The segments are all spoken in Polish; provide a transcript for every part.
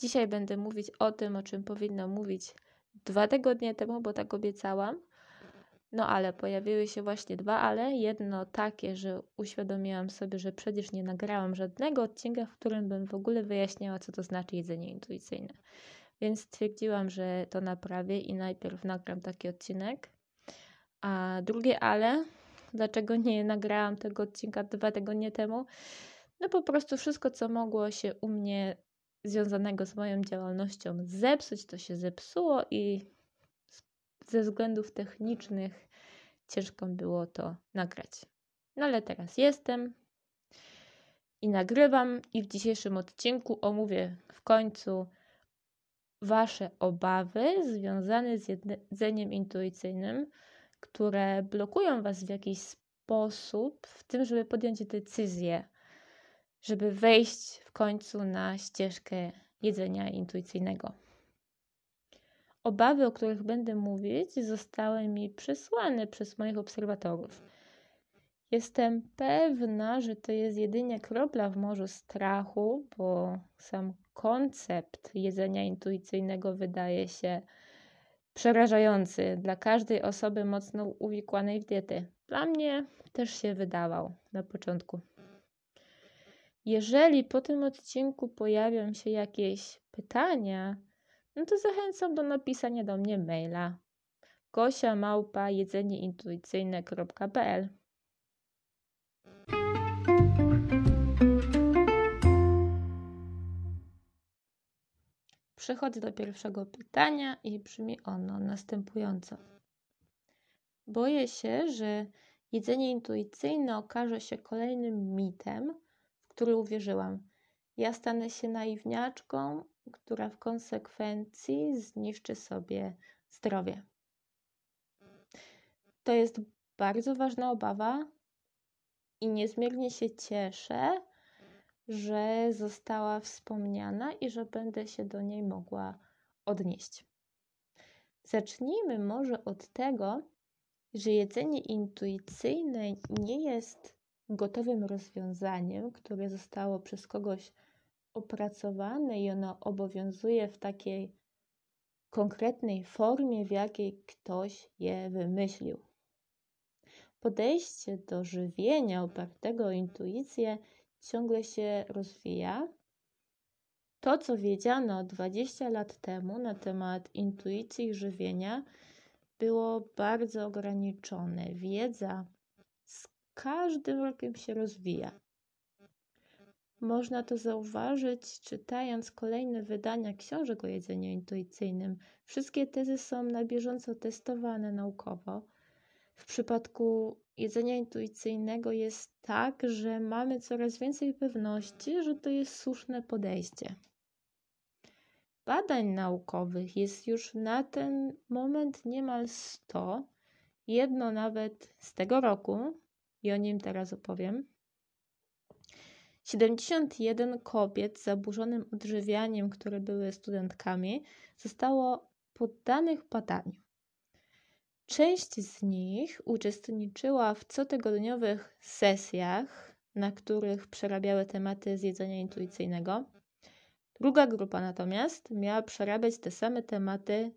Dzisiaj będę mówić o tym, o czym powinno mówić dwa tygodnie temu, bo tak obiecałam. No ale pojawiły się właśnie dwa ale. Jedno takie, że uświadomiłam sobie, że przecież nie nagrałam żadnego odcinka, w którym bym w ogóle wyjaśniała, co to znaczy jedzenie intuicyjne. Więc stwierdziłam, że to naprawię i najpierw nagram taki odcinek. A drugie ale, dlaczego nie nagrałam tego odcinka dwa tygodnie temu? No po prostu wszystko, co mogło się u mnie związanego z moją działalnością zepsuć, to się zepsuło i ze względów technicznych ciężko było to nagrać. No ale teraz jestem i nagrywam, i w dzisiejszym odcinku omówię w końcu Wasze obawy związane z jedzeniem intuicyjnym, które blokują Was w jakiś sposób w tym, żeby podjąć decyzję, żeby wejść w końcu na ścieżkę jedzenia intuicyjnego. Obawy, o których będę mówić, zostały mi przesłane przez moich obserwatorów. Jestem pewna, że to jest jedynie kropla w morzu strachu, bo sam koncept jedzenia intuicyjnego wydaje się przerażający dla każdej osoby mocno uwikłanej w diety. Dla mnie też się wydawał na początku. Jeżeli po tym odcinku pojawią się jakieś pytania, no to zachęcam do napisania do mnie maila gosia małpa jedzenieintuicyjne.pl Przechodzę do pierwszego pytania i brzmi ono następująco. Boję się, że jedzenie intuicyjne okaże się kolejnym mitem, który uwierzyłam. Ja stanę się naiwniaczką, która w konsekwencji zniszczy sobie zdrowie. To jest bardzo ważna obawa i niezmiernie się cieszę, że została wspomniana i że będę się do niej mogła odnieść. Zacznijmy może od tego, że jedzenie intuicyjne nie jest gotowym rozwiązaniem, które zostało przez kogoś opracowane i ono obowiązuje w takiej konkretnej formie, w jakiej ktoś je wymyślił. Podejście do żywienia opartego o intuicję ciągle się rozwija. To, co wiedziano 20 lat temu na temat intuicji i żywienia, było bardzo ograniczone. Wiedza każdym rokiem się rozwija. Można to zauważyć, czytając kolejne wydania książek o jedzeniu intuicyjnym. Wszystkie tezy są na bieżąco testowane naukowo. W przypadku jedzenia intuicyjnego jest tak, że mamy coraz więcej pewności, że to jest słuszne podejście. Badań naukowych jest już na ten moment niemal 100, jedno nawet z tego roku, i o nim teraz opowiem. 71 kobiet z zaburzonym odżywianiem, które były studentkami, zostało poddanych badaniu. Część z nich uczestniczyła w cotygodniowych sesjach, na których przerabiały tematy z jedzenia intuicyjnego. Druga grupa natomiast miała przerabiać te same tematy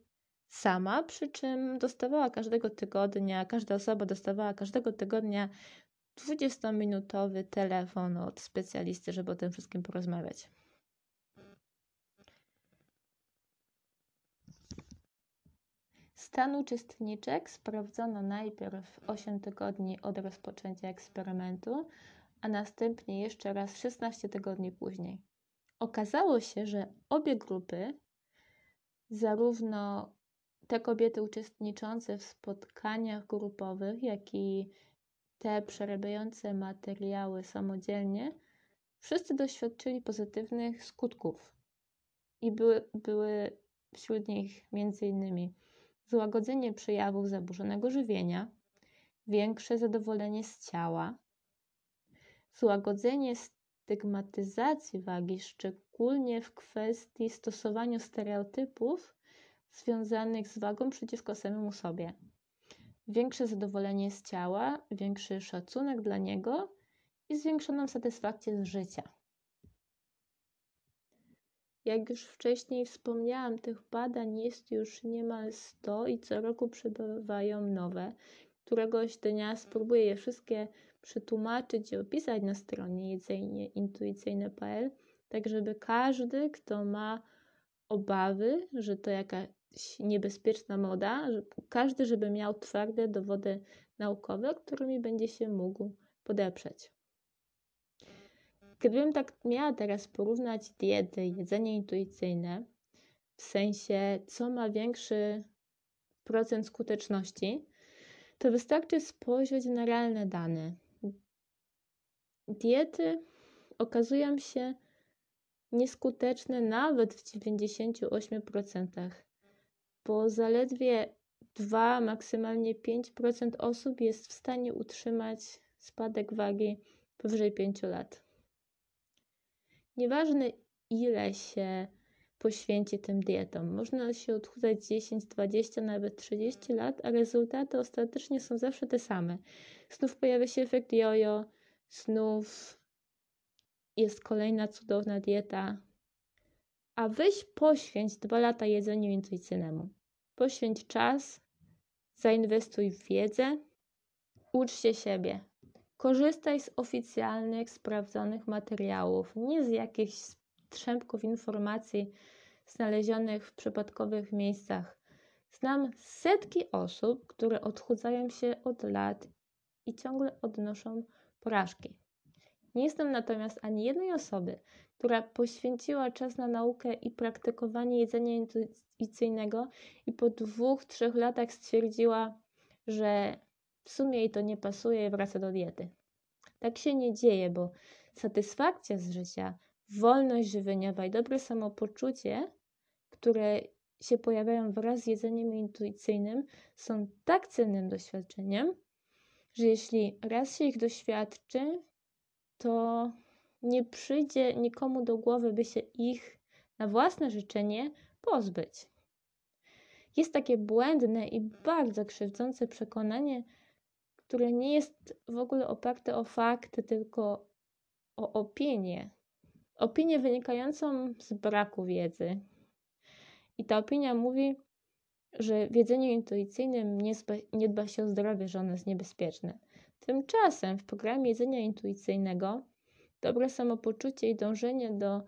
sama, przy czym dostawała każdego tygodnia, każda osoba dostawała każdego tygodnia 20-minutowy telefon od specjalisty, żeby o tym wszystkim porozmawiać. Stan uczestniczek sprawdzono najpierw 8 tygodni od rozpoczęcia eksperymentu, a następnie jeszcze raz 16 tygodni później. Okazało się, że obie grupy, zarówno te kobiety uczestniczące w spotkaniach grupowych, jak i te przerabiające materiały samodzielnie, wszyscy doświadczyli pozytywnych skutków. I były, były wśród nich m.in. złagodzenie przejawów zaburzonego żywienia, większe zadowolenie z ciała, złagodzenie stygmatyzacji wagi, szczególnie w kwestii stosowania stereotypów związanych z wagą przeciwko samemu sobie większe zadowolenie z ciała, większy szacunek dla niego i zwiększoną satysfakcję z życia. Jak już wcześniej wspomniałam, tych badań jest już niemal 100 i co roku przybywają nowe. Któregoś dnia spróbuję je wszystkie przetłumaczyć i opisać na stronie jedzenieintuicyjne.pl, tak żeby każdy, kto ma obawy, że to jakaś niebezpieczna moda, każdy, żeby miał twarde dowody naukowe, którymi będzie się mógł podeprzeć. Gdybym tak miała teraz porównać diety, jedzenie intuicyjne, w sensie co ma większy procent skuteczności, to wystarczy spojrzeć na realne dane. Diety okazują się nieskuteczne nawet w 98%, bo zaledwie 2, maksymalnie 5% osób jest w stanie utrzymać spadek wagi powyżej 5 lat. Nieważne ile się poświęci tym dietom. Można się odchudzać 10, 20, nawet 30 lat, a rezultaty ostatecznie są zawsze te same. Znów pojawia się efekt jojo, znów jest kolejna cudowna dieta. A weź poświęć dwa lata jedzeniu intuicyjnemu. Poświęć czas, zainwestuj w wiedzę, ucz się siebie. Korzystaj z oficjalnych, sprawdzonych materiałów, nie z jakichś strzępków informacji znalezionych w przypadkowych miejscach. Znam setki osób, które odchudzają się od lat i ciągle odnoszą porażki. Nie jestem natomiast ani jednej osoby, która poświęciła czas na naukę i praktykowanie jedzenia intuicyjnego i po dwóch, trzech latach stwierdziła, że w sumie jej to nie pasuje i wraca do diety. Tak się nie dzieje, bo satysfakcja z życia, wolność żywieniowa i dobre samopoczucie, które się pojawiają wraz z jedzeniem intuicyjnym, są tak cennym doświadczeniem, że jeśli raz się ich doświadczy, to nie przyjdzie nikomu do głowy, by się ich na własne życzenie pozbyć. Jest takie błędne i bardzo krzywdzące przekonanie, które nie jest w ogóle oparte o fakty, tylko o opinię. Opinię wynikającą z braku wiedzy. I ta opinia mówi, że w jedzeniu intuicyjnym nie, nie dba się o zdrowie, że ono jest niebezpieczne. Tymczasem w programie jedzenia intuicyjnego dobre samopoczucie i dążenie do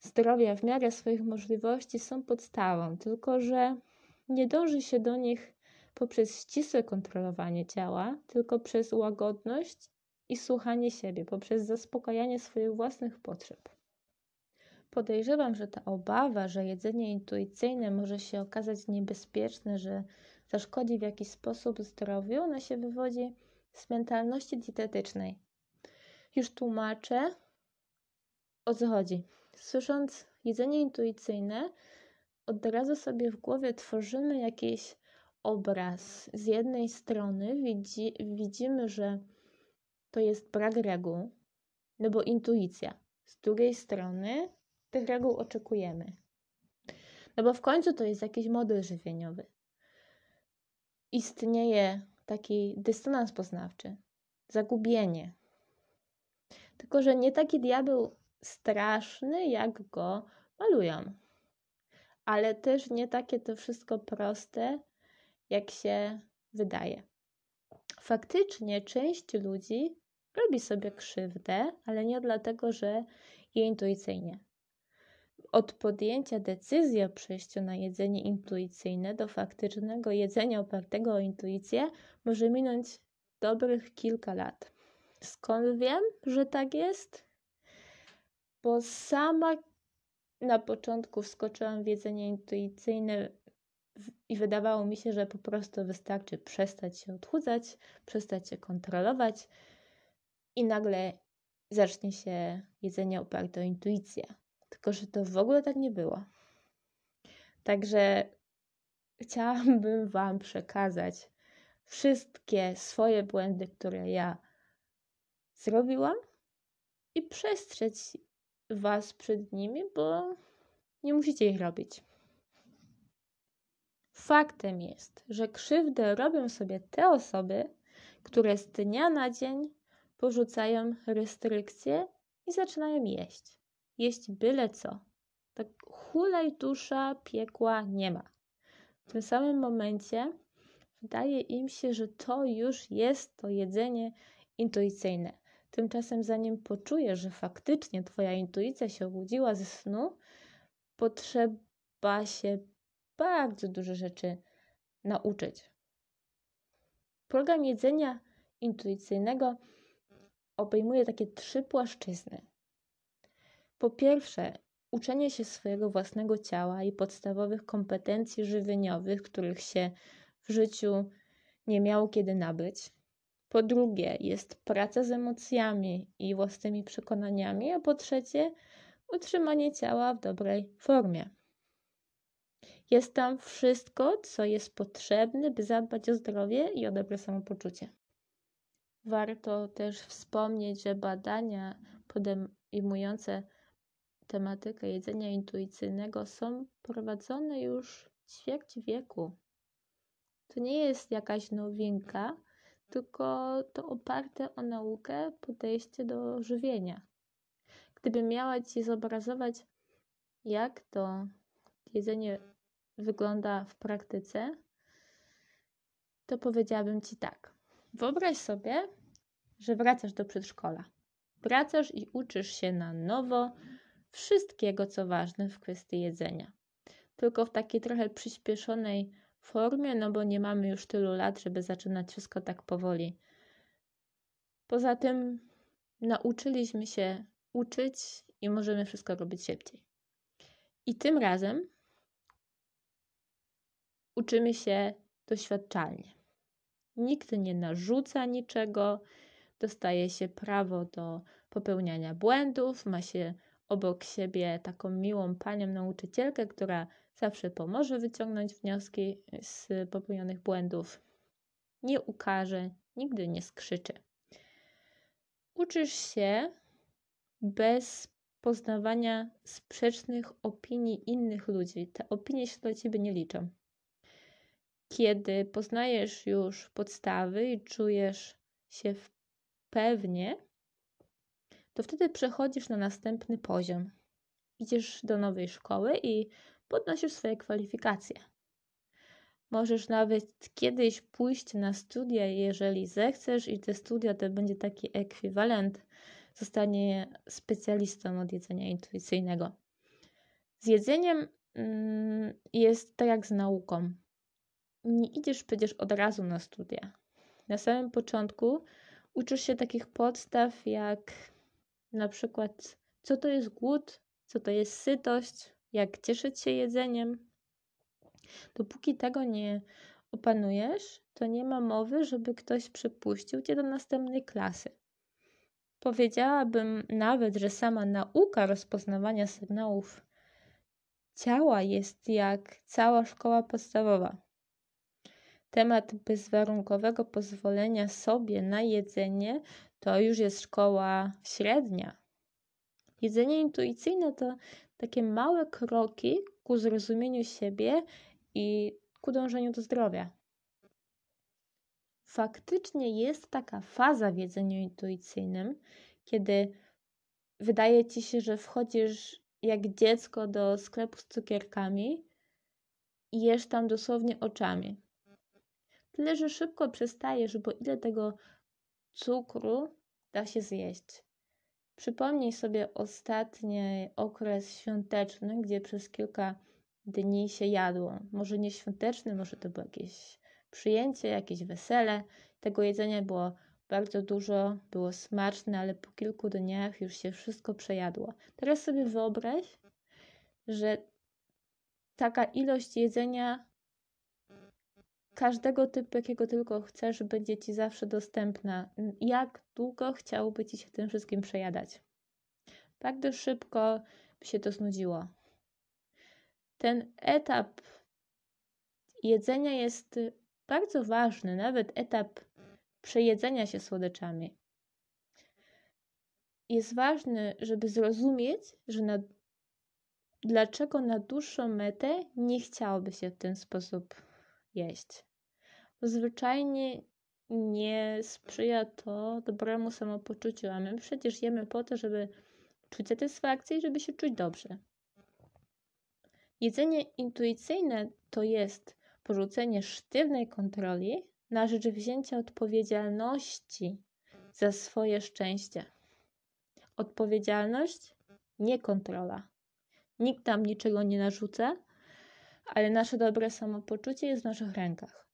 zdrowia w miarę swoich możliwości są podstawą, tylko że nie dąży się do nich poprzez ścisłe kontrolowanie ciała, tylko przez łagodność i słuchanie siebie, poprzez zaspokajanie swoich własnych potrzeb. Podejrzewam, że ta obawa, że jedzenie intuicyjne może się okazać niebezpieczne, że zaszkodzi w jakiś sposób zdrowiu, ona się wywodzi z mentalności dietetycznej. Już tłumaczę, o co chodzi. Słysząc jedzenie intuicyjne, od razu sobie w głowie tworzymy jakiś obraz. Z jednej strony widzi, widzimy, że to jest brak reguł, no bo intuicja. Z drugiej strony tych reguł oczekujemy. No bo w końcu to jest jakiś model żywieniowy. Istnieje taki dystonans poznawczy, zagubienie. Tylko, że nie taki diabeł straszny, jak go malują. Ale też nie takie to wszystko proste, jak się wydaje. Faktycznie część ludzi robi sobie krzywdę, ale nie dlatego, że je intuicyjnie. Od podjęcia decyzji o przejściu na jedzenie intuicyjne do faktycznego jedzenia opartego o intuicję może minąć dobrych kilka lat. Skąd wiem, że tak jest? Bo sama na początku wskoczyłam w jedzenie intuicyjne i wydawało mi się, że po prostu wystarczy przestać się odchudzać, przestać się kontrolować i nagle zacznie się jedzenie oparte o intuicję. Tylko, że to w ogóle tak nie było. Także chciałabym Wam przekazać wszystkie swoje błędy, które ja zrobiłam i przestrzec Was przed nimi, bo nie musicie ich robić. Faktem jest, że krzywdę robią sobie te osoby, które z dnia na dzień porzucają restrykcje i zaczynają jeść. Jeść byle co. tak hulaj dusza, piekła nie ma. W tym samym momencie wydaje im się, że to już jest to jedzenie intuicyjne. Tymczasem, zanim poczujesz, że faktycznie Twoja intuicja się obudziła ze snu, potrzeba się bardzo dużo rzeczy nauczyć. Program jedzenia intuicyjnego obejmuje takie trzy płaszczyzny. Po pierwsze, uczenie się swojego własnego ciała i podstawowych kompetencji żywieniowych, których się w życiu nie miało kiedy nabyć. Po drugie, jest praca z emocjami i własnymi przekonaniami, a po trzecie, utrzymanie ciała w dobrej formie. Jest tam wszystko, co jest potrzebne, by zadbać o zdrowie i o dobre samopoczucie. Warto też wspomnieć, że badania podejmujące tematykę jedzenia intuicyjnego są prowadzone już ćwierć wieku. To nie jest jakaś nowinka, tylko to oparte o naukę podejście do żywienia. Gdybym miała Ci zobrazować, jak to jedzenie wygląda w praktyce, to powiedziałabym Ci tak. Wyobraź sobie, że wracasz do przedszkola. Wracasz i uczysz się na nowo wszystkiego, co ważne w kwestii jedzenia. Tylko w takiej trochę przyspieszonej formie, no bo nie mamy już tylu lat, żeby zaczynać wszystko tak powoli. Poza tym nauczyliśmy się uczyć i możemy wszystko robić szybciej. I tym razem uczymy się doświadczalnie. Nikt nie narzuca niczego, dostaje się prawo do popełniania błędów, ma się obok siebie taką miłą panią nauczycielkę, która zawsze pomoże wyciągnąć wnioski z popełnionych błędów. Nie ukaże, nigdy nie skrzyczy. Uczysz się bez poznawania sprzecznych opinii innych ludzi. Te opinie się dla ciebie nie liczą. Kiedy poznajesz już podstawy i czujesz się pewnie, to wtedy przechodzisz na następny poziom. Idziesz do nowej szkoły i podnosisz swoje kwalifikacje. Możesz nawet kiedyś pójść na studia, jeżeli zechcesz, i te studia to będzie taki ekwiwalent, zostanie specjalistą od jedzenia intuicyjnego. Z jedzeniem mm, jest tak jak z nauką. Nie idziesz przecież od razu na studia. Na samym początku uczysz się takich podstaw, jak na przykład, co to jest głód, co to jest sytość, jak cieszyć się jedzeniem. Dopóki tego nie opanujesz, to nie ma mowy, żeby ktoś przypuścił cię do następnej klasy. Powiedziałabym nawet, że sama nauka rozpoznawania sygnałów ciała jest jak cała szkoła podstawowa. Temat bezwarunkowego pozwolenia sobie na jedzenie to już jest szkoła średnia. Jedzenie intuicyjne to takie małe kroki ku zrozumieniu siebie i ku dążeniu do zdrowia. Faktycznie jest taka faza w jedzeniu intuicyjnym, kiedy wydaje ci się, że wchodzisz jak dziecko do sklepu z cukierkami i jesz tam dosłownie oczami. Tyle, że szybko przestajesz, bo ile tego cukru da się zjeść. Przypomnij sobie ostatni okres świąteczny, gdzie przez kilka dni się jadło. Może nie świąteczny, może to było jakieś przyjęcie, jakieś wesele. Tego jedzenia było bardzo dużo, było smaczne, ale po kilku dniach już się wszystko przejadło. Teraz sobie wyobraź, że taka ilość jedzenia każdego typu, jakiego tylko chcesz, będzie Ci zawsze dostępna. Jak długo chciałoby Ci się tym wszystkim przejadać? Bardzo szybko by się to znudziło. Ten etap jedzenia jest bardzo ważny, nawet etap przejedzenia się słodyczami. Jest ważny, żeby zrozumieć, że na, dlaczego na dłuższą metę nie chciałoby się w ten sposób jeść zwyczajnie nie sprzyja to dobremu samopoczuciu, a my przecież jemy po to, żeby czuć satysfakcję i żeby się czuć dobrze. Jedzenie intuicyjne to jest porzucenie sztywnej kontroli na rzecz wzięcia odpowiedzialności za swoje szczęście. Odpowiedzialność, nie kontrola. Nikt nam niczego nie narzuca, ale nasze dobre samopoczucie jest w naszych rękach.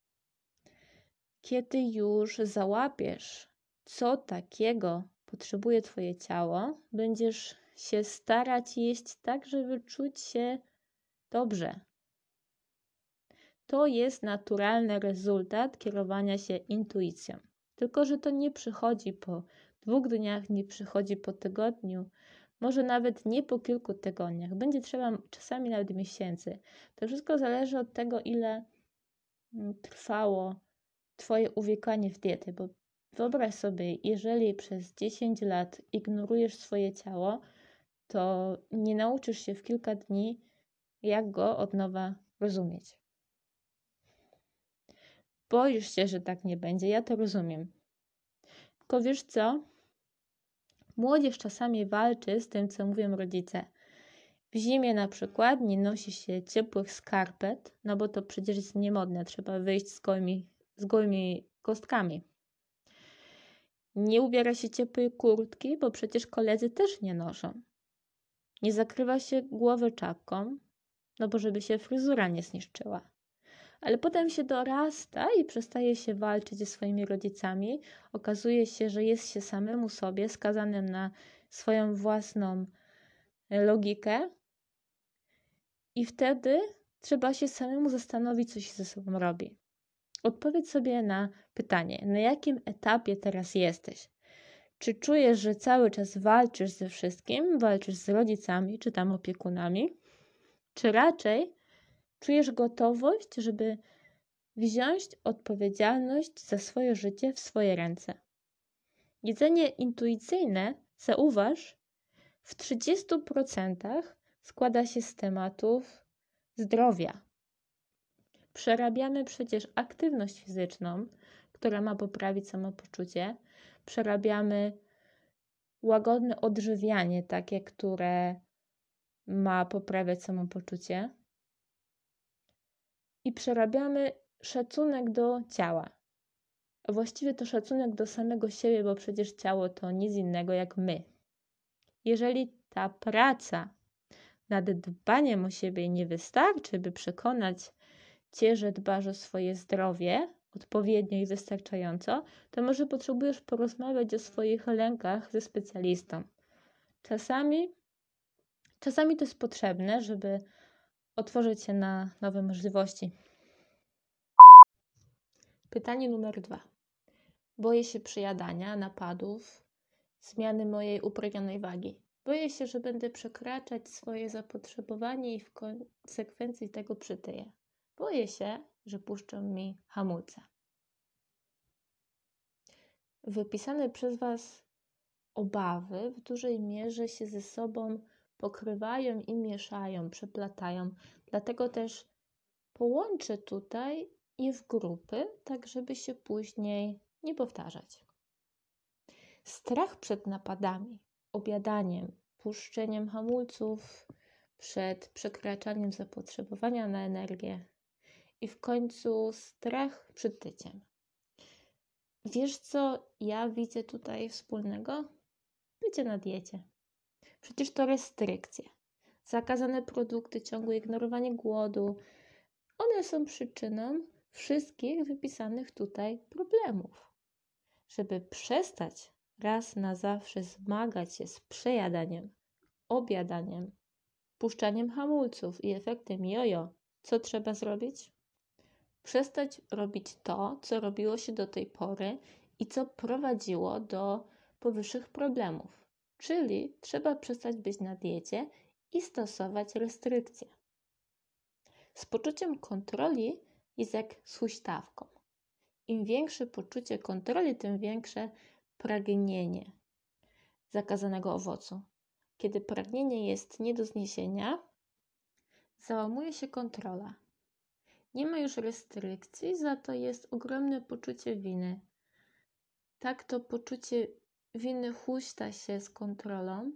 Kiedy już załapiesz, co takiego potrzebuje Twoje ciało, będziesz się starać jeść tak, żeby czuć się dobrze. To jest naturalny rezultat kierowania się intuicją. Tylko, że to nie przychodzi po dwóch dniach, nie przychodzi po tygodniu, może nawet nie po kilku tygodniach. Będzie trzeba czasami nawet miesięcy. To wszystko zależy od tego, ile mm, trwało Twoje uwikłanie w dietę, bo wyobraź sobie, jeżeli przez 10 lat ignorujesz swoje ciało, to nie nauczysz się w kilka dni, jak go od nowa rozumieć. Boisz się, że tak nie będzie, ja to rozumiem. Tylko wiesz co? Młodzież czasami walczy z tym, co mówią rodzice. W zimie na przykład nie nosi się ciepłych skarpet, no bo to przecież jest niemodne, trzeba wyjść z gołymi, z gołymi kostkami. Nie ubiera się ciepłej kurtki, bo przecież koledzy też nie noszą. Nie zakrywa się głowy czapką, no bo żeby się fryzura nie zniszczyła. Ale potem się dorasta i przestaje się walczyć ze swoimi rodzicami. Okazuje się, że jest się samemu sobie skazanym na swoją własną logikę. I wtedy trzeba się samemu zastanowić, co się ze sobą robi. Odpowiedz sobie na pytanie, na jakim etapie teraz jesteś? Czy czujesz, że cały czas walczysz ze wszystkim, walczysz z rodzicami czy tam opiekunami? Czy raczej czujesz gotowość, żeby wziąć odpowiedzialność za swoje życie w swoje ręce? Jedzenie intuicyjne, zauważ, w 30% składa się z tematów zdrowia. Przerabiamy przecież aktywność fizyczną, która ma poprawić samopoczucie, przerabiamy łagodne odżywianie, takie, które ma poprawiać samopoczucie. I przerabiamy szacunek do ciała. Właściwie to szacunek do samego siebie, bo przecież ciało to nic innego jak my. Jeżeli ta praca nad dbaniem o siebie nie wystarczy, by przekonać cię, że dbasz o swoje zdrowie, odpowiednio i wystarczająco, to może potrzebujesz porozmawiać o swoich lękach ze specjalistą. Czasami, czasami to jest potrzebne, żeby otworzyć się na nowe możliwości. Pytanie numer dwa. Boję się przyjadania, napadów, zmiany mojej upragnionej wagi. Boję się, że będę przekraczać swoje zapotrzebowanie i w konsekwencji tego przytyję. Boję się, że puszczą mi hamulce. Wypisane przez Was obawy w dużej mierze się ze sobą pokrywają i mieszają, przeplatają. Dlatego też połączę tutaj je w grupy, tak żeby się później nie powtarzać. Strach przed napadami, obiadaniem, puszczeniem hamulców, przed przekraczaniem zapotrzebowania na energię, i w końcu strach przed tyciem. Wiesz, co ja widzę tutaj wspólnego? Bycie na diecie. Przecież to restrykcje. Zakazane produkty, ciągłe ignorowanie głodu. One są przyczyną wszystkich wypisanych tutaj problemów. Żeby przestać raz na zawsze zmagać się z przejadaniem, obiadaniem, puszczaniem hamulców i efektem jojo, co trzeba zrobić? Przestać robić to, co robiło się do tej pory i co prowadziło do powyższych problemów. Czyli trzeba przestać być na diecie i stosować restrykcje. Z poczuciem kontroli jest jak z huśtawką. Im większe poczucie kontroli, tym większe pragnienie zakazanego owocu. Kiedy pragnienie jest nie do zniesienia, załamuje się kontrola nie ma już restrykcji, za to jest ogromne poczucie winy. Tak to poczucie winy huśta się z kontrolą.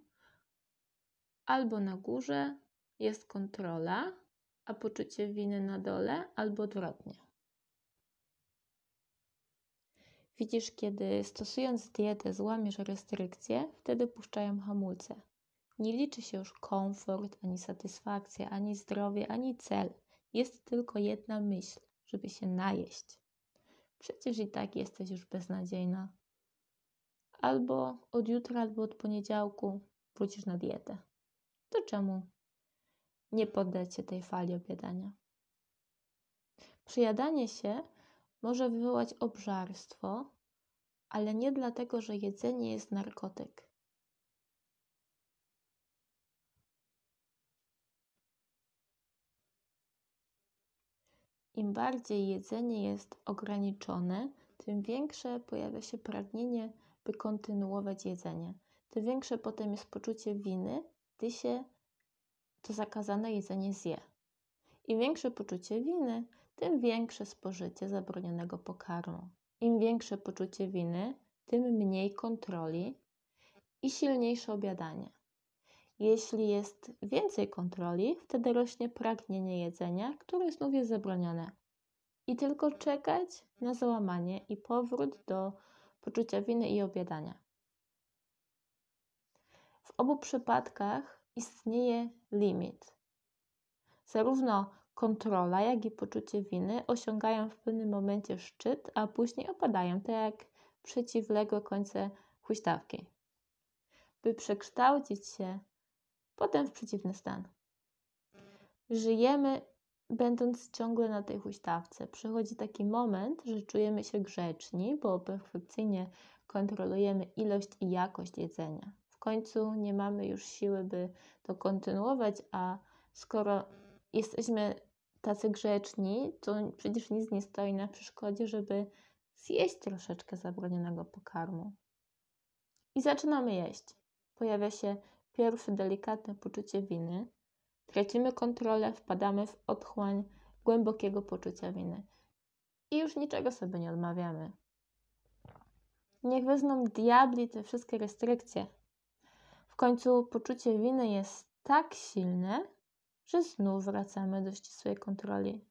Albo na górze jest kontrola, a poczucie winy na dole, albo odwrotnie. Widzisz, kiedy stosując dietę złamiesz restrykcje, wtedy puszczają hamulce. Nie liczy się już komfort, ani satysfakcja, ani zdrowie, ani cel. Jest tylko jedna myśl, żeby się najeść. Przecież i tak jesteś już beznadziejna. Albo od jutra, albo od poniedziałku wrócisz na dietę. To czemu nie poddać się tej fali obiadania? Przyjadanie się może wywołać obżarstwo, ale nie dlatego, że jedzenie jest narkotyk. Im bardziej jedzenie jest ograniczone, tym większe pojawia się pragnienie, by kontynuować jedzenie. Tym większe potem jest poczucie winy, gdy się to zakazane jedzenie zje. Im większe poczucie winy, tym większe spożycie zabronionego pokarmu. Im większe poczucie winy, tym mniej kontroli i silniejsze obiadanie. Jeśli jest więcej kontroli, wtedy rośnie pragnienie jedzenia, które znów jest zabronione. I tylko czekać na załamanie i powrót do poczucia winy i obiadania. W obu przypadkach istnieje limit. Zarówno kontrola, jak i poczucie winy osiągają w pewnym momencie szczyt, a później opadają, tak jak przeciwległe końce huśtawki, by przekształcić się potem w przeciwny stan. Żyjemy będąc ciągle na tej huśtawce. Przychodzi taki moment, że czujemy się grzeczni, bo perfekcyjnie kontrolujemy ilość i jakość jedzenia. W końcu nie mamy już siły, by to kontynuować, a skoro jesteśmy tacy grzeczni, to przecież nic nie stoi na przeszkodzie, żeby zjeść troszeczkę zabronionego pokarmu. I zaczynamy jeść. Pojawia się pierwsze delikatne poczucie winy. Tracimy kontrolę, wpadamy w otchłań głębokiego poczucia winy. I już niczego sobie nie odmawiamy. Niech wezmą diabli te wszystkie restrykcje. W końcu poczucie winy jest tak silne, że znów wracamy do ścisłej kontroli.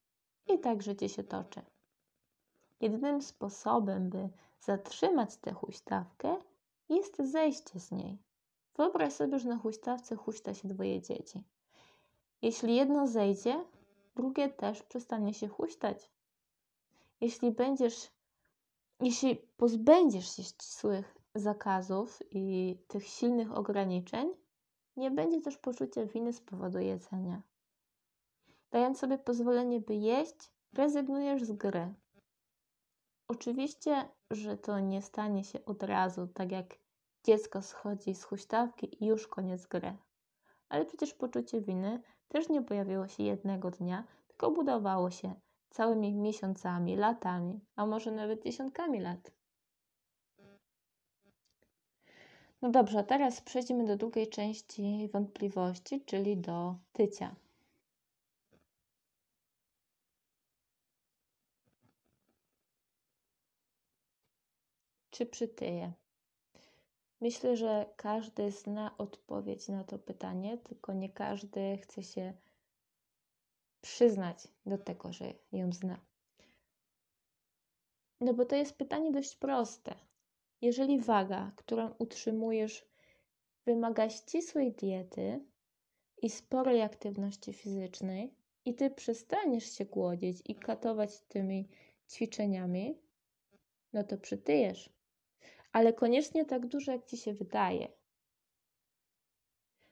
I tak życie się toczy. Jedynym sposobem, by zatrzymać tę huśtawkę, jest zejście z niej. Wyobraź sobie, że na huśtawce huśta się dwoje dzieci. Jeśli jedno zejdzie, drugie też przestanie się huśtać. Jeśli będziesz, jeśli pozbędziesz się ścisłych zakazów i tych silnych ograniczeń, nie będzie też poczucia winy z powodu jedzenia. Dając sobie pozwolenie, by jeść, rezygnujesz z gry. Oczywiście, że to nie stanie się od razu, tak jak dziecko schodzi z huśtawki i już koniec gry. Ale przecież poczucie winy też nie pojawiło się jednego dnia, tylko budowało się całymi miesiącami, latami, a może nawet dziesiątkami lat. No dobrze, a teraz przejdźmy do drugiej części wątpliwości, czyli do tycia. Czy przytyje? Myślę, że każdy zna odpowiedź na to pytanie, tylko nie każdy chce się przyznać do tego, że ją zna. No bo to jest pytanie dość proste. Jeżeli waga, którą utrzymujesz, wymaga ścisłej diety i sporej aktywności fizycznej, i ty przestaniesz się głodzić i katować tymi ćwiczeniami, no to przytyjesz. Ale koniecznie tak dużo, jak ci się wydaje.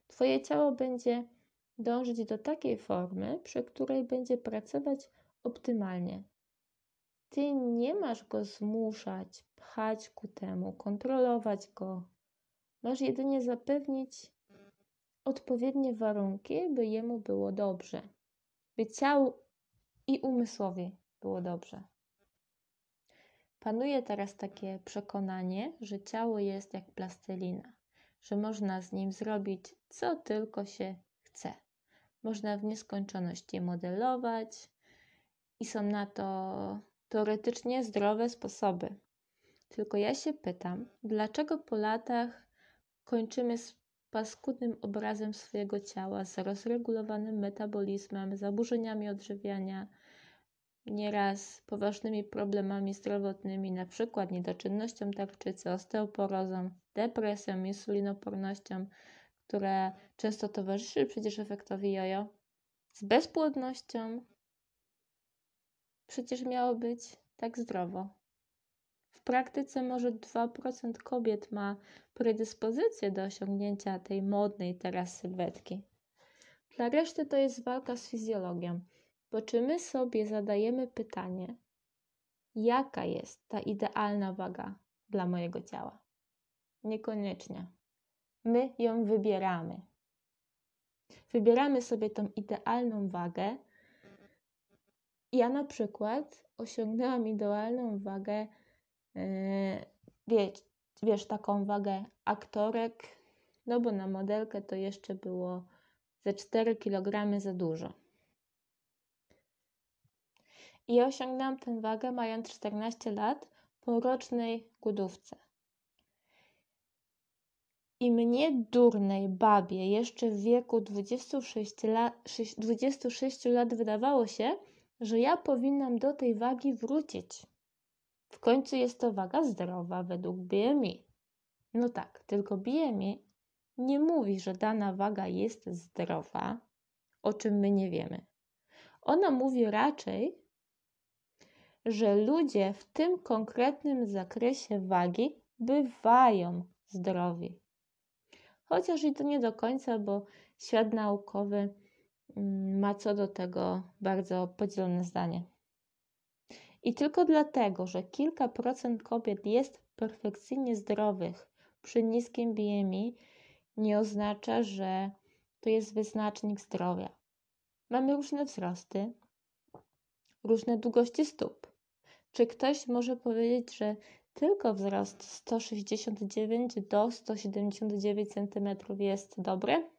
Twoje ciało będzie dążyć do takiej formy, przy której będzie pracować optymalnie. Ty nie masz go zmuszać, pchać ku temu, kontrolować go. Masz jedynie zapewnić odpowiednie warunki, by jemu było dobrze, by ciału i umysłowi było dobrze. Panuje teraz takie przekonanie, że ciało jest jak plastelina, że można z nim zrobić co tylko się chce. Można w nieskończoność je modelować i są na to teoretycznie zdrowe sposoby. Tylko ja się pytam, dlaczego po latach kończymy z paskudnym obrazem swojego ciała, z rozregulowanym metabolizmem, zaburzeniami odżywiania, nieraz poważnymi problemami zdrowotnymi, np. niedoczynnością tarczycy, osteoporozą, depresją, insulinopornością, które często towarzyszy przecież efektowi jojo, z bezpłodnością. Przecież miało być tak zdrowo. W praktyce może 2% kobiet ma predyspozycję do osiągnięcia tej modnej teraz sylwetki. Dla reszty to jest walka z fizjologią. Bo czy my sobie zadajemy pytanie, jaka jest ta idealna waga dla mojego ciała? Niekoniecznie. My ją wybieramy. Wybieramy sobie tą idealną wagę. Ja na przykład osiągnęłam idealną wagę, yy, wiesz, wiesz, taką wagę aktorek, no bo na modelkę to jeszcze było ze 4 kg za dużo. I osiągnęłam tę wagę mając 14 lat po rocznej głodówce. I mnie durnej babie jeszcze w wieku 26 lat, 26 lat wydawało się, że ja powinnam do tej wagi wrócić. W końcu jest to waga zdrowa według BMI. No tak, tylko BMI nie mówi, że dana waga jest zdrowa, o czym my nie wiemy. Ona mówi raczej, że ludzie w tym konkretnym zakresie wagi bywają zdrowi. Chociaż i to nie do końca, bo świat naukowy mm, ma co do tego bardzo podzielone zdanie. I tylko dlatego, że kilka procent kobiet jest perfekcyjnie zdrowych przy niskim BMI, nie oznacza, że to jest wyznacznik zdrowia. Mamy różne wzrosty, różne długości stóp. Czy ktoś może powiedzieć, że tylko wzrost 169 do 179 cm jest dobry?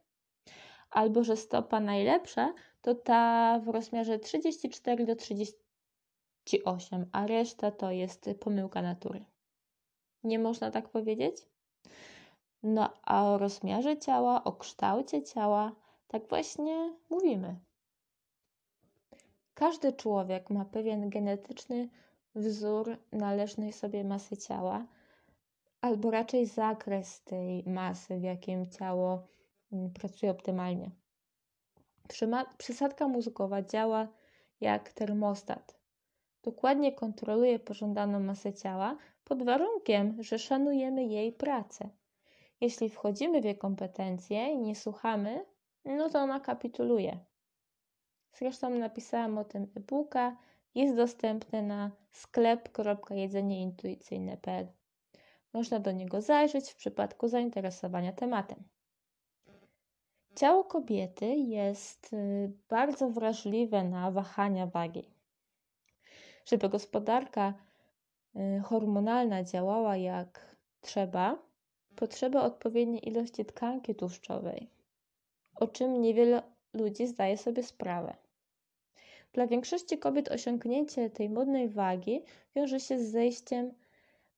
Albo że stopa najlepsza to ta w rozmiarze 34 do 38, a reszta to jest pomyłka natury. Nie można tak powiedzieć? No a o rozmiarze ciała, o kształcie ciała, tak właśnie mówimy. Każdy człowiek ma pewien genetyczny wzór należnej sobie masy ciała, albo raczej zakres tej masy, w jakim ciało mm, pracuje optymalnie. Przysadka mózgowa działa jak termostat. Dokładnie kontroluje pożądaną masę ciała pod warunkiem, że szanujemy jej pracę. Jeśli wchodzimy w jej kompetencje i nie słuchamy, no to ona kapituluje. Zresztą napisałam o tym e-booka, jest dostępny na sklep.jedzenieintuicyjne.pl. Można do niego zajrzeć w przypadku zainteresowania tematem. Ciało kobiety jest y, bardzo wrażliwe na wahania wagi. Żeby gospodarka y, hormonalna działała jak trzeba, potrzeba odpowiedniej ilości tkanki tłuszczowej, o czym niewiele ludzi zdaje sobie sprawę. Dla większości kobiet osiągnięcie tej modnej wagi wiąże się z zejściem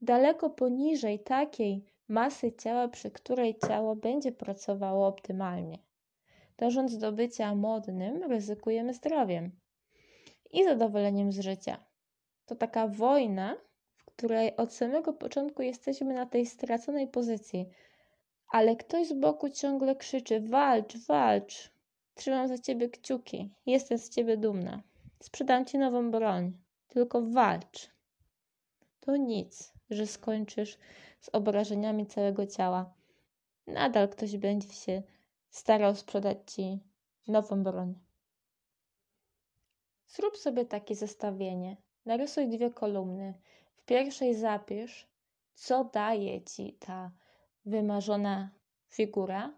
daleko poniżej takiej masy ciała, przy której ciało będzie pracowało optymalnie. Dążąc do bycia modnym, ryzykujemy zdrowiem i zadowoleniem z życia. To taka wojna, w której od samego początku jesteśmy na tej straconej pozycji, ale ktoś z boku ciągle krzyczy: walcz, walcz, Trzymam za ciebie kciuki. Jestem z ciebie dumna. Sprzedam ci nową broń. Tylko walcz. To nic, że skończysz z obrażeniami całego ciała. Nadal ktoś będzie się starał sprzedać ci nową broń. Zrób sobie takie zestawienie. Narysuj dwie kolumny. W pierwszej zapisz, co daje ci ta wymarzona figura,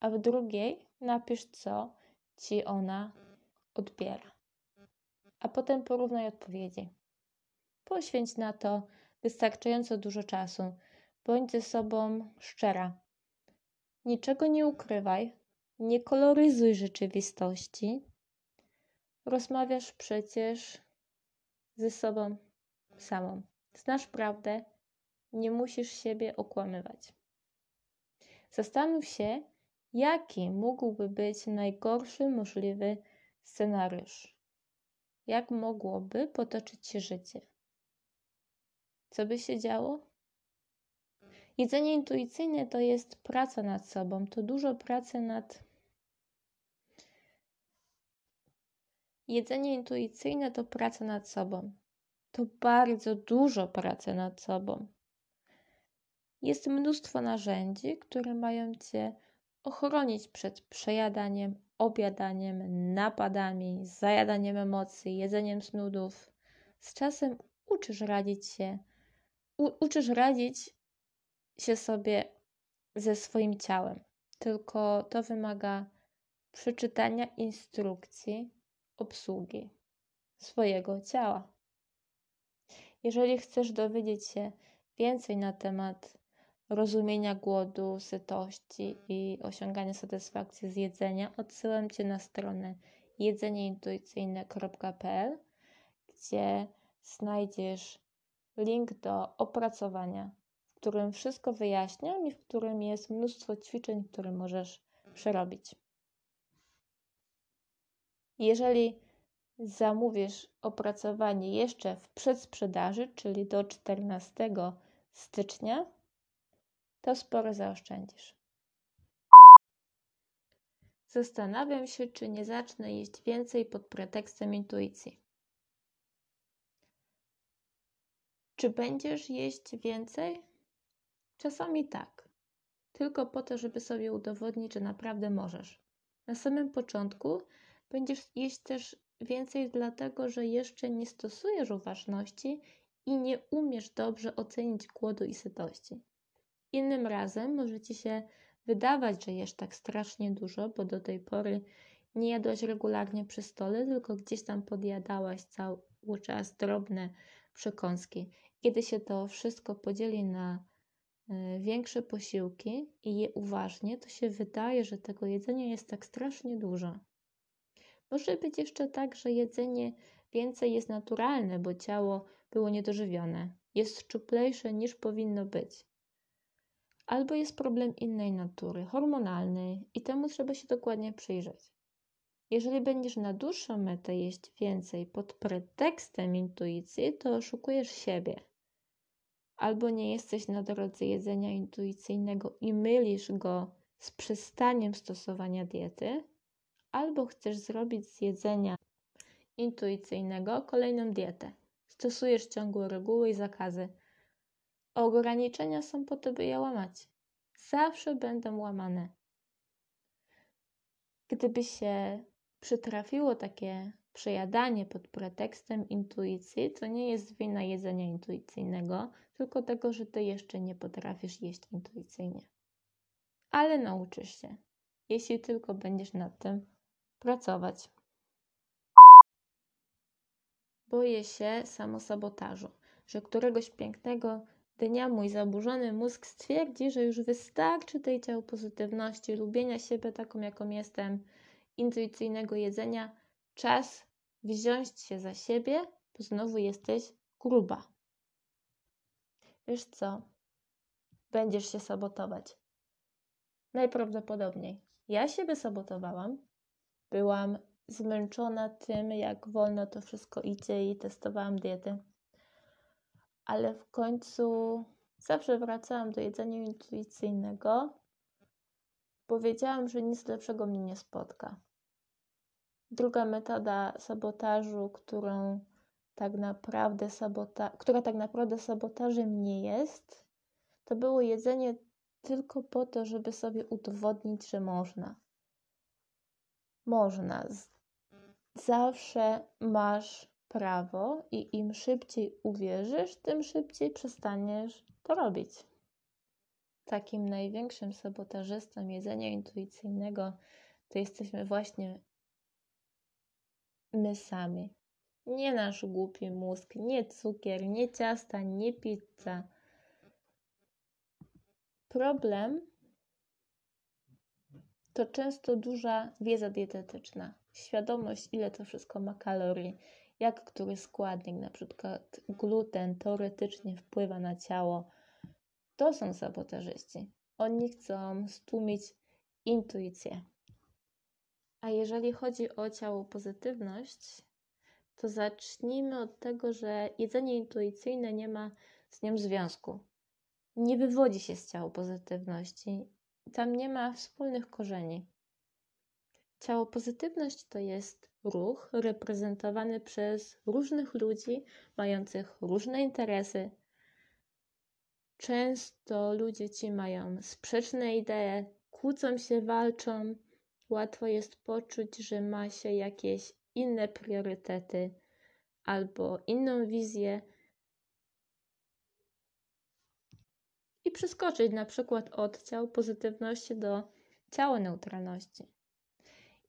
a w drugiej napisz, co ci ona odbiera. A potem porównaj odpowiedzi. Poświęć na to wystarczająco dużo czasu. Bądź ze sobą szczera. Niczego nie ukrywaj, nie koloryzuj rzeczywistości. Rozmawiasz przecież ze sobą samą. Znasz prawdę, nie musisz siebie okłamywać. Zastanów się, jaki mógłby być najgorszy możliwy scenariusz. Jak mogłoby potoczyć się życie? Co by się działo? Jedzenie intuicyjne to jest praca nad sobą, to dużo pracy nad. Jedzenie intuicyjne to praca nad sobą. To bardzo dużo pracy nad sobą. Jest mnóstwo narzędzi, które mają cię ochronić przed przejadaniem, obiadaniem, napadami, zajadaniem emocji, jedzeniem snudów. Z czasem uczysz radzić się, u- uczysz radzić się sobie ze swoim ciałem. Tylko to wymaga przeczytania instrukcji obsługi swojego ciała. Jeżeli chcesz dowiedzieć się więcej na temat rozumienia głodu, sytości i osiągania satysfakcji z jedzenia, odsyłam Cię na stronę jedzenieintuicyjne.pl, gdzie znajdziesz link do opracowania, w którym wszystko wyjaśniam i w którym jest mnóstwo ćwiczeń, które możesz przerobić. Jeżeli zamówisz opracowanie jeszcze w przedsprzedaży, czyli do 14 stycznia, to sporo zaoszczędzisz. Zastanawiam się, czy nie zacznę jeść więcej pod pretekstem intuicji. Czy będziesz jeść więcej? Czasami tak. Tylko po to, żeby sobie udowodnić, że naprawdę możesz. Na samym początku będziesz jeść też więcej dlatego, że jeszcze nie stosujesz uważności i nie umiesz dobrze ocenić głodu i sytości. Innym razem może ci się wydawać, że jesz tak strasznie dużo, bo do tej pory nie jadłaś regularnie przy stole, tylko gdzieś tam podjadałaś cały czas drobne przekąski. Kiedy się to wszystko podzieli na y, większe posiłki i je uważnie, to się wydaje, że tego jedzenia jest tak strasznie dużo. Może być jeszcze tak, że jedzenie więcej jest naturalne, bo ciało było niedożywione, jest szczuplejsze niż powinno być. Albo jest problem innej natury, hormonalny, i temu trzeba się dokładnie przyjrzeć. Jeżeli będziesz na dłuższą metę jeść więcej pod pretekstem intuicji, to oszukujesz siebie. Albo nie jesteś na drodze jedzenia intuicyjnego i mylisz go z przestaniem stosowania diety, albo chcesz zrobić z jedzenia intuicyjnego kolejną dietę. Stosujesz ciągłe reguły i zakazy. Ograniczenia są po to, by je łamać. Zawsze będą łamane. Gdyby się przytrafiło takie przejadanie pod pretekstem intuicji, to nie jest wina jedzenia intuicyjnego, tylko tego, że ty jeszcze nie potrafisz jeść intuicyjnie. Ale nauczysz się, jeśli tylko będziesz nad tym pracować. Boję się samosabotażu, że któregoś pięknego dnia mój zaburzony mózg stwierdzi, że już wystarczy tej ciał pozytywności, lubienia siebie taką, jaką jestem, intuicyjnego jedzenia, czas wziąć się za siebie, bo znowu jesteś gruba. Wiesz co? Będziesz się sabotować. Najprawdopodobniej. Ja siebie sabotowałam. Byłam zmęczona tym, jak wolno to wszystko idzie i testowałam diety. Ale w końcu zawsze wracałam do jedzenia intuicyjnego, bo wiedziałam, że nic lepszego mnie nie spotka. Druga metoda sabotażu, którą tak naprawdę sabota która tak naprawdę sabotażem nie jest, to było jedzenie tylko po to, żeby sobie udowodnić, że można. Można. Zawsze masz prawo i im szybciej uwierzysz, tym szybciej przestaniesz to robić. Takim największym sabotażystą jedzenia intuicyjnego to jesteśmy właśnie my sami. Nie nasz głupi mózg, nie cukier, nie ciasta, nie pizza. Problem to często duża wiedza dietetyczna, świadomość, ile to wszystko ma kalorii, jak który składnik, na przykład gluten, teoretycznie wpływa na ciało. To są sabotażyści. Oni chcą stłumić intuicję. A jeżeli chodzi o ciało pozytywność, to zacznijmy od tego, że jedzenie intuicyjne nie ma z nią związku. Nie wywodzi się z ciała pozytywności. Tam nie ma wspólnych korzeni. Ciało pozytywność to jest ruch reprezentowany przez różnych ludzi mających różne interesy. Często ludzie ci mają sprzeczne idee, kłócą się, walczą. Łatwo jest poczuć, że ma się jakieś inne priorytety albo inną wizję i przeskoczyć na przykład od ciał pozytywności do ciała neutralności.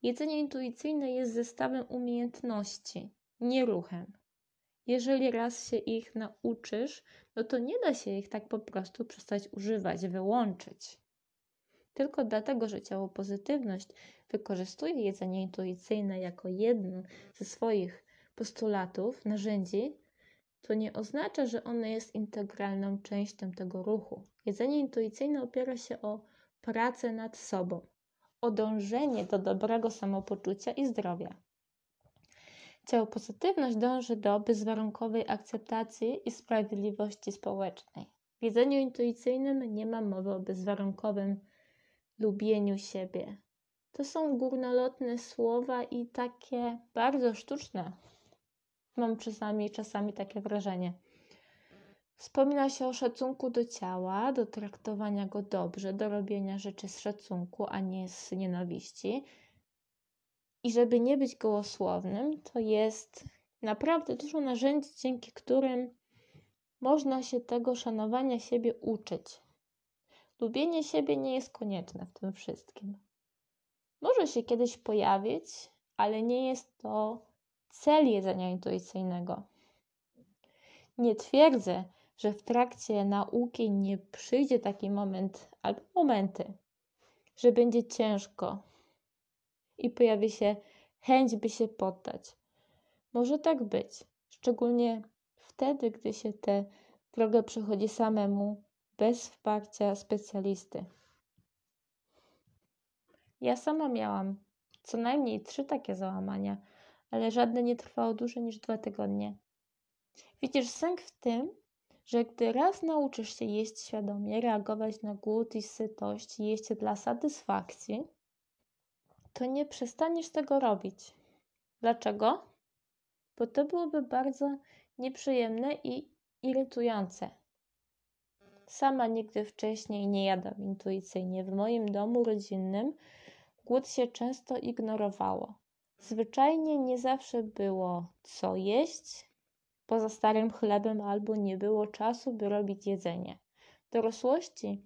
Jedzenie intuicyjne jest zestawem umiejętności, nie ruchem. Jeżeli raz się ich nauczysz, no to nie da się ich tak po prostu przestać używać, wyłączyć. Tylko dlatego, że ciało pozytywność wykorzystuje jedzenie intuicyjne jako jeden ze swoich postulatów, narzędzi, to nie oznacza, że ono jest integralną częścią tego ruchu. Jedzenie intuicyjne opiera się o pracę nad sobą, o dążenie do dobrego samopoczucia i zdrowia. Ciało pozytywność dąży do bezwarunkowej akceptacji i sprawiedliwości społecznej. W jedzeniu intuicyjnym nie ma mowy o bezwarunkowym lubieniu siebie. To są górnolotne słowa i takie bardzo sztuczne. Mam czasami, czasami takie wrażenie. Wspomina się o szacunku do ciała, do traktowania go dobrze, do robienia rzeczy z szacunku, a nie z nienawiści. I żeby nie być gołosłownym, to jest naprawdę dużo narzędzi, dzięki którym można się tego szanowania siebie uczyć. Lubienie siebie nie jest konieczne w tym wszystkim. Może się kiedyś pojawić, ale nie jest to cel jedzenia intuicyjnego. Nie twierdzę, że w trakcie nauki nie przyjdzie taki moment albo momenty, że będzie ciężko i pojawi się chęć, by się poddać. Może tak być, szczególnie wtedy, gdy się tę drogę przechodzi samemu, bez wsparcia specjalisty. Ja sama miałam co najmniej trzy takie załamania, ale żadne nie trwało dłużej niż dwa tygodnie. Widzisz, sęk w tym, że gdy raz nauczysz się jeść świadomie, reagować na głód i sytość, jeść dla satysfakcji, to nie przestaniesz tego robić. Dlaczego? Bo to byłoby bardzo nieprzyjemne i irytujące. Sama nigdy wcześniej nie jadłam intuicyjnie. W moim domu rodzinnym głód się często ignorowało. Zwyczajnie nie zawsze było co jeść, poza starym chlebem albo nie było czasu, by robić jedzenie. W dorosłości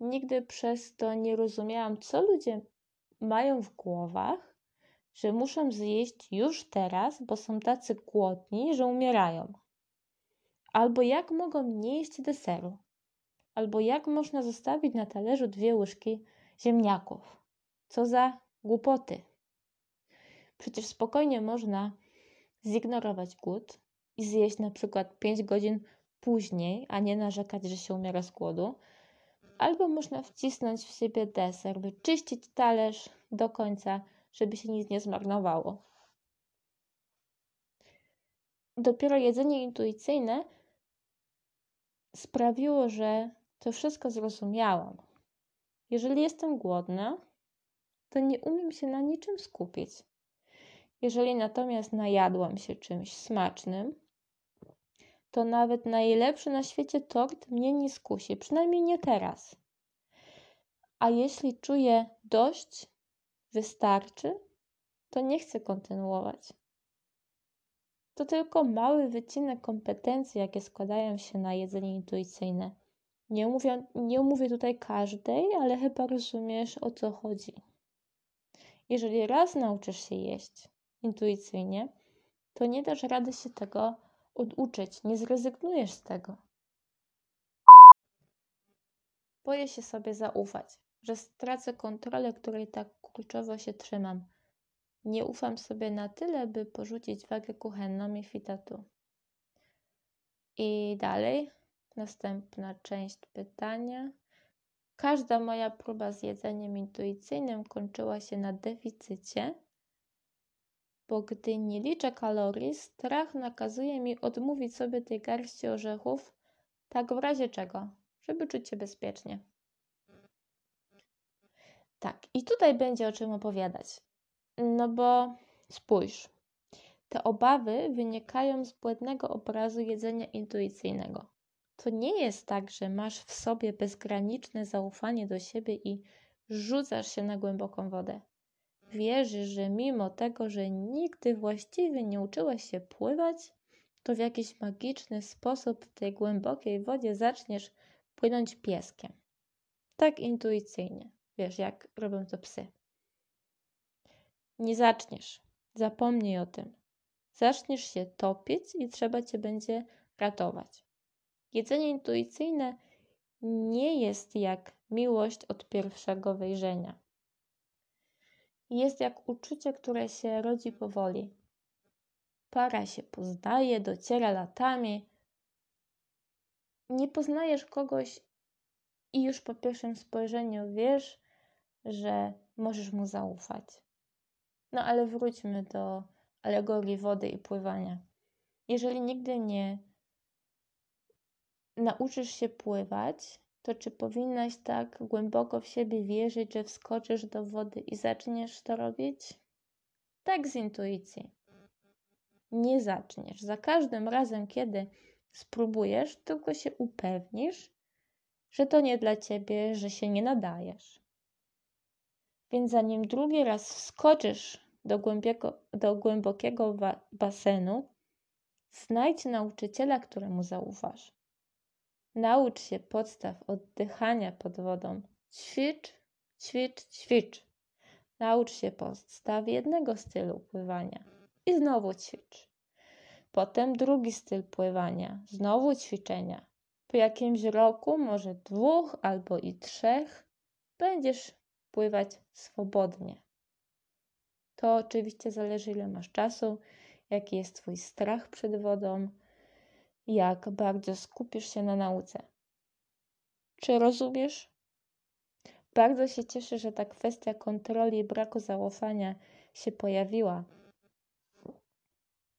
nigdy przez to nie rozumiałam, co ludzie mają w głowach, że muszą zjeść już teraz, bo są tacy głodni, że umierają. Albo jak mogą nie jeść deseru. Albo jak można zostawić na talerzu dwie łyżki ziemniaków. Co za głupoty. Przecież spokojnie można zignorować głód, i zjeść na przykład 5 godzin później, a nie narzekać, że się umiera z głodu. Albo można wcisnąć w siebie deser, wyczyścić talerz do końca, żeby się nic nie zmarnowało. Dopiero jedzenie intuicyjne sprawiło, że to wszystko zrozumiałam. Jeżeli jestem głodna, to nie umiem się na niczym skupić. Jeżeli natomiast najadłam się czymś smacznym, to nawet najlepszy na świecie tort mnie nie skusi, przynajmniej nie teraz. A jeśli czuję dość, wystarczy, to nie chcę kontynuować. To tylko mały wycinek kompetencji, jakie składają się na jedzenie intuicyjne. Nie mówię, nie mówię tutaj każdej, ale chyba rozumiesz o co chodzi. Jeżeli raz nauczysz się jeść intuicyjnie, to nie dasz rady się tego oduczyć, nie zrezygnujesz z tego. Boję się sobie zaufać, że stracę kontrolę, której tak kurczowo się trzymam. Nie ufam sobie na tyle, by porzucić wagę kuchenną i fitatu. I dalej, następna część pytania. Każda moja próba z jedzeniem intuicyjnym kończyła się na deficycie, bo gdy nie liczę kalorii, strach nakazuje mi odmówić sobie tej garści orzechów, tak w razie czego, żeby czuć się bezpiecznie. Tak, i tutaj będzie o czym opowiadać. No bo spójrz, te obawy wynikają z błędnego obrazu jedzenia intuicyjnego. To nie jest tak, że masz w sobie bezgraniczne zaufanie do siebie i rzucasz się na głęboką wodę. Wierzysz, że mimo tego, że nigdy właściwie nie uczyłeś się pływać, to w jakiś magiczny sposób w tej głębokiej wodzie zaczniesz płynąć pieskiem. Tak intuicyjnie. Wiesz, jak robią to psy. Nie zaczniesz. Zapomnij o tym. Zaczniesz się topić i trzeba cię będzie ratować. Jedzenie intuicyjne nie jest jak miłość od pierwszego wejrzenia. Jest jak uczucie, które się rodzi powoli. Para się poznaje, dociera latami. Nie poznajesz kogoś i już po pierwszym spojrzeniu wiesz, że możesz mu zaufać. No ale wróćmy do alegorii wody i pływania. Jeżeli nigdy nie nauczysz się pływać, to czy powinnaś tak głęboko w siebie wierzyć, że wskoczysz do wody i zaczniesz to robić? Tak z intuicji. Nie zaczniesz. Za każdym razem, kiedy spróbujesz, tylko się upewnisz, że to nie dla ciebie, że się nie nadajesz. Więc zanim drugi raz wskoczysz do, głębiego, do głębokiego basenu, znajdź nauczyciela, któremu zaufasz. Naucz się podstaw oddychania pod wodą. Ćwicz, ćwicz, ćwicz. Naucz się podstaw jednego stylu pływania i znowu ćwicz. Potem drugi styl pływania, znowu ćwiczenia. Po jakimś roku, może dwóch albo i trzech, będziesz pływać swobodnie. To oczywiście zależy, ile masz czasu, jaki jest Twój strach przed wodą, jak bardzo skupisz się na nauce. Czy rozumiesz? Bardzo się cieszę, że ta kwestia kontroli i braku zaufania się pojawiła.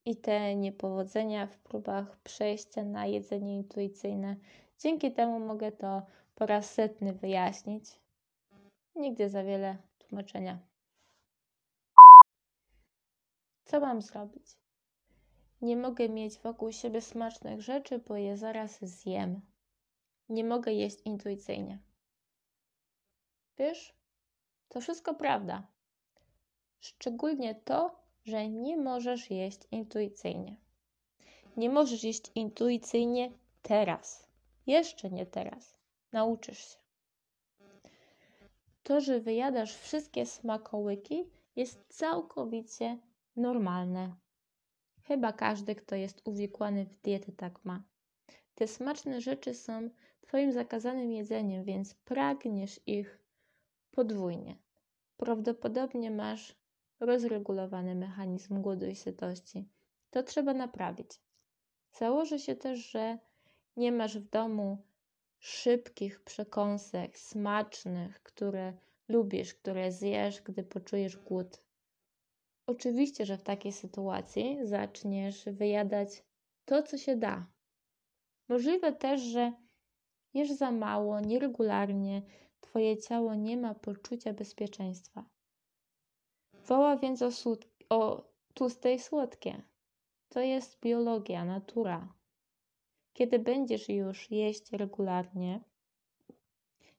I te niepowodzenia w próbach przejścia na jedzenie intuicyjne. Dzięki temu mogę to po raz setny wyjaśnić. Nigdy za wiele tłumaczenia. Co mam zrobić? Nie mogę mieć wokół siebie smacznych rzeczy, bo je zaraz zjem. Nie mogę jeść intuicyjnie. Wiesz, to wszystko prawda. Szczególnie to, że nie możesz jeść intuicyjnie. Nie możesz jeść intuicyjnie teraz. Jeszcze nie teraz. Nauczysz się. To, że wyjadasz wszystkie smakołyki, jest całkowicie normalne. Chyba każdy, kto jest uwikłany w dietę, tak ma. Te smaczne rzeczy są Twoim zakazanym jedzeniem, więc pragniesz ich podwójnie. Prawdopodobnie masz rozregulowany mechanizm głodu i sytości. To trzeba naprawić. Założę się też, że nie masz w domu szybkich przekąsek, smacznych, które lubisz, które zjesz, gdy poczujesz głód. Oczywiście, że w takiej sytuacji zaczniesz wyjadać to, co się da. Możliwe też, że jesz za mało, nieregularnie, twoje ciało nie ma poczucia bezpieczeństwa. Woła więc o, słod- o tłuste i słodkie. To jest biologia, natura. Kiedy będziesz już jeść regularnie,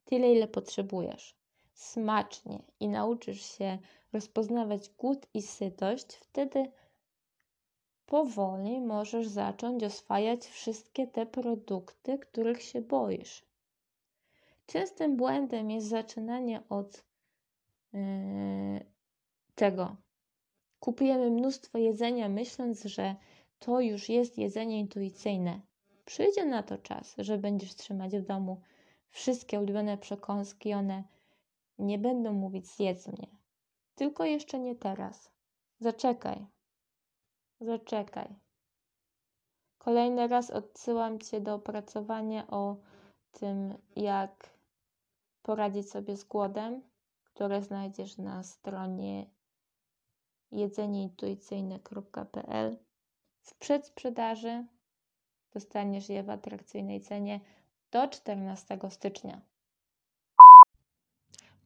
tyle ile potrzebujesz, smacznie i nauczysz się rozpoznawać głód i sytość, wtedy powoli możesz zacząć oswajać wszystkie te produkty, których się boisz. Częstym błędem jest zaczynanie od yy, tego. Kupujemy mnóstwo jedzenia, myśląc, że to już jest jedzenie intuicyjne. Przyjdzie na to czas, że będziesz trzymać w domu wszystkie ulubione przekąski, one nie będą mówić zjedz mnie. Tylko jeszcze nie teraz. Zaczekaj. Zaczekaj. Kolejny raz odsyłam Cię do opracowania o tym, jak poradzić sobie z głodem, które znajdziesz na stronie jedzenieintuicyjne.pl. W przedsprzedaży dostaniesz je w atrakcyjnej cenie do 14 stycznia.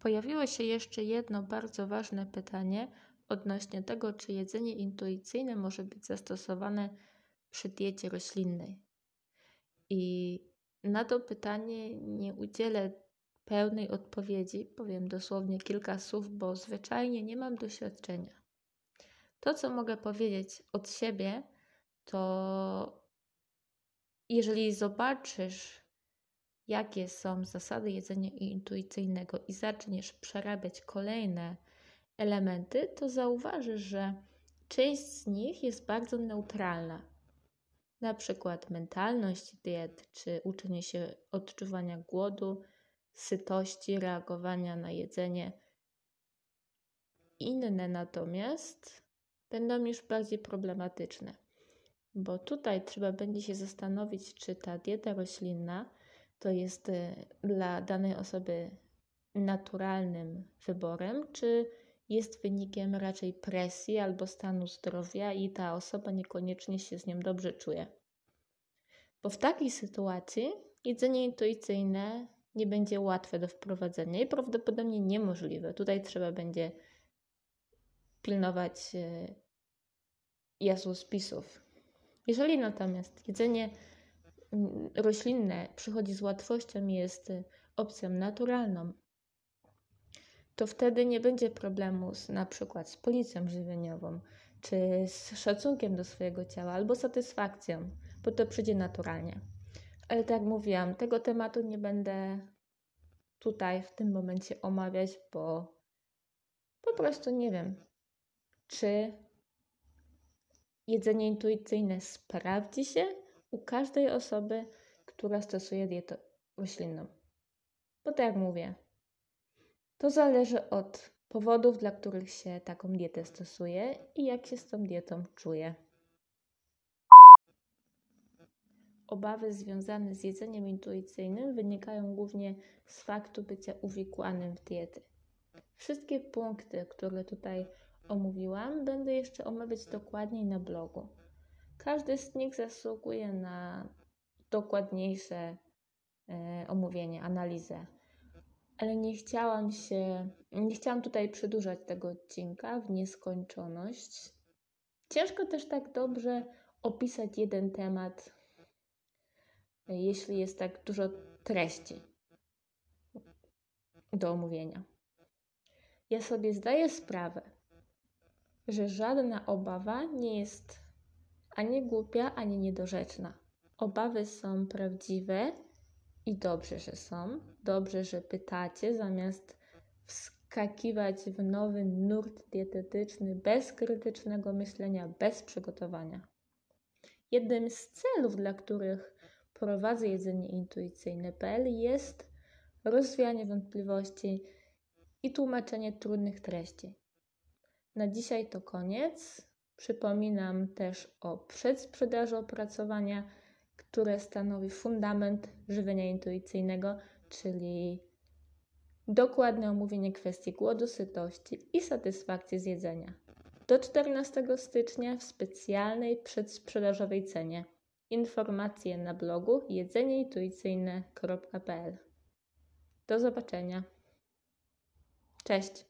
Pojawiło się jeszcze jedno bardzo ważne pytanie odnośnie tego, czy jedzenie intuicyjne może być zastosowane przy diecie roślinnej. I na to pytanie nie udzielę pełnej odpowiedzi, powiem dosłownie kilka słów, bo zwyczajnie nie mam doświadczenia. To, co mogę powiedzieć od siebie, to jeżeli zobaczysz, jakie są zasady jedzenia intuicyjnego i zaczniesz przerabiać kolejne elementy, to zauważysz, że część z nich jest bardzo neutralna. Na przykład mentalność diet, czy uczenie się odczuwania głodu, sytości, reagowania na jedzenie. Inne natomiast będą już bardziej problematyczne, bo tutaj trzeba będzie się zastanowić, czy ta dieta roślinna to jest y, dla danej osoby naturalnym wyborem, czy jest wynikiem raczej presji albo stanu zdrowia i ta osoba niekoniecznie się z nią dobrze czuje. Bo w takiej sytuacji jedzenie intuicyjne nie będzie łatwe do wprowadzenia i prawdopodobnie niemożliwe. Tutaj trzeba będzie pilnować y, jadłospisów. Jeżeli natomiast jedzenie roślinne przychodzi z łatwością i jest y, opcją naturalną, to wtedy nie będzie problemu z, na przykład z policją żywieniową, czy z szacunkiem do swojego ciała, albo satysfakcją, bo to przyjdzie naturalnie. Ale tak jak mówiłam, tego tematu nie będę tutaj w tym momencie omawiać, bo po prostu nie wiem, czy jedzenie intuicyjne sprawdzi się u każdej osoby, która stosuje dietę roślinną. Bo tak jak mówię, to zależy od powodów, dla których się taką dietę stosuje i jak się z tą dietą czuje. Obawy związane z jedzeniem intuicyjnym wynikają głównie z faktu bycia uwikłanym w diety. Wszystkie punkty, które tutaj omówiłam, będę jeszcze omawiać dokładniej na blogu. Każdy z nich zasługuje na dokładniejsze e, omówienie, analizę ale nie chciałam się, nie chciałam tutaj przedłużać tego odcinka w nieskończoność. Ciężko też tak dobrze opisać jeden temat, jeśli jest tak dużo treści do omówienia. Ja sobie zdaję sprawę, że żadna obawa nie jest ani głupia, ani niedorzeczna. Obawy są prawdziwe i dobrze, że są. Dobrze, że pytacie, zamiast wskakiwać w nowy nurt dietetyczny bez krytycznego myślenia, bez przygotowania. Jednym z celów, dla których prowadzę jedzenie intuicyjne.pl jest rozwianie wątpliwości i tłumaczenie trudnych treści. Na dzisiaj to koniec. Przypominam też o przedsprzedaży opracowania które stanowi fundament żywienia intuicyjnego, czyli dokładne omówienie kwestii głodu, sytości i satysfakcji z jedzenia. Do 14 stycznia w specjalnej przedsprzedażowej cenie. Informacje na blogu jedzenieintuicyjne.pl. Do zobaczenia. Cześć.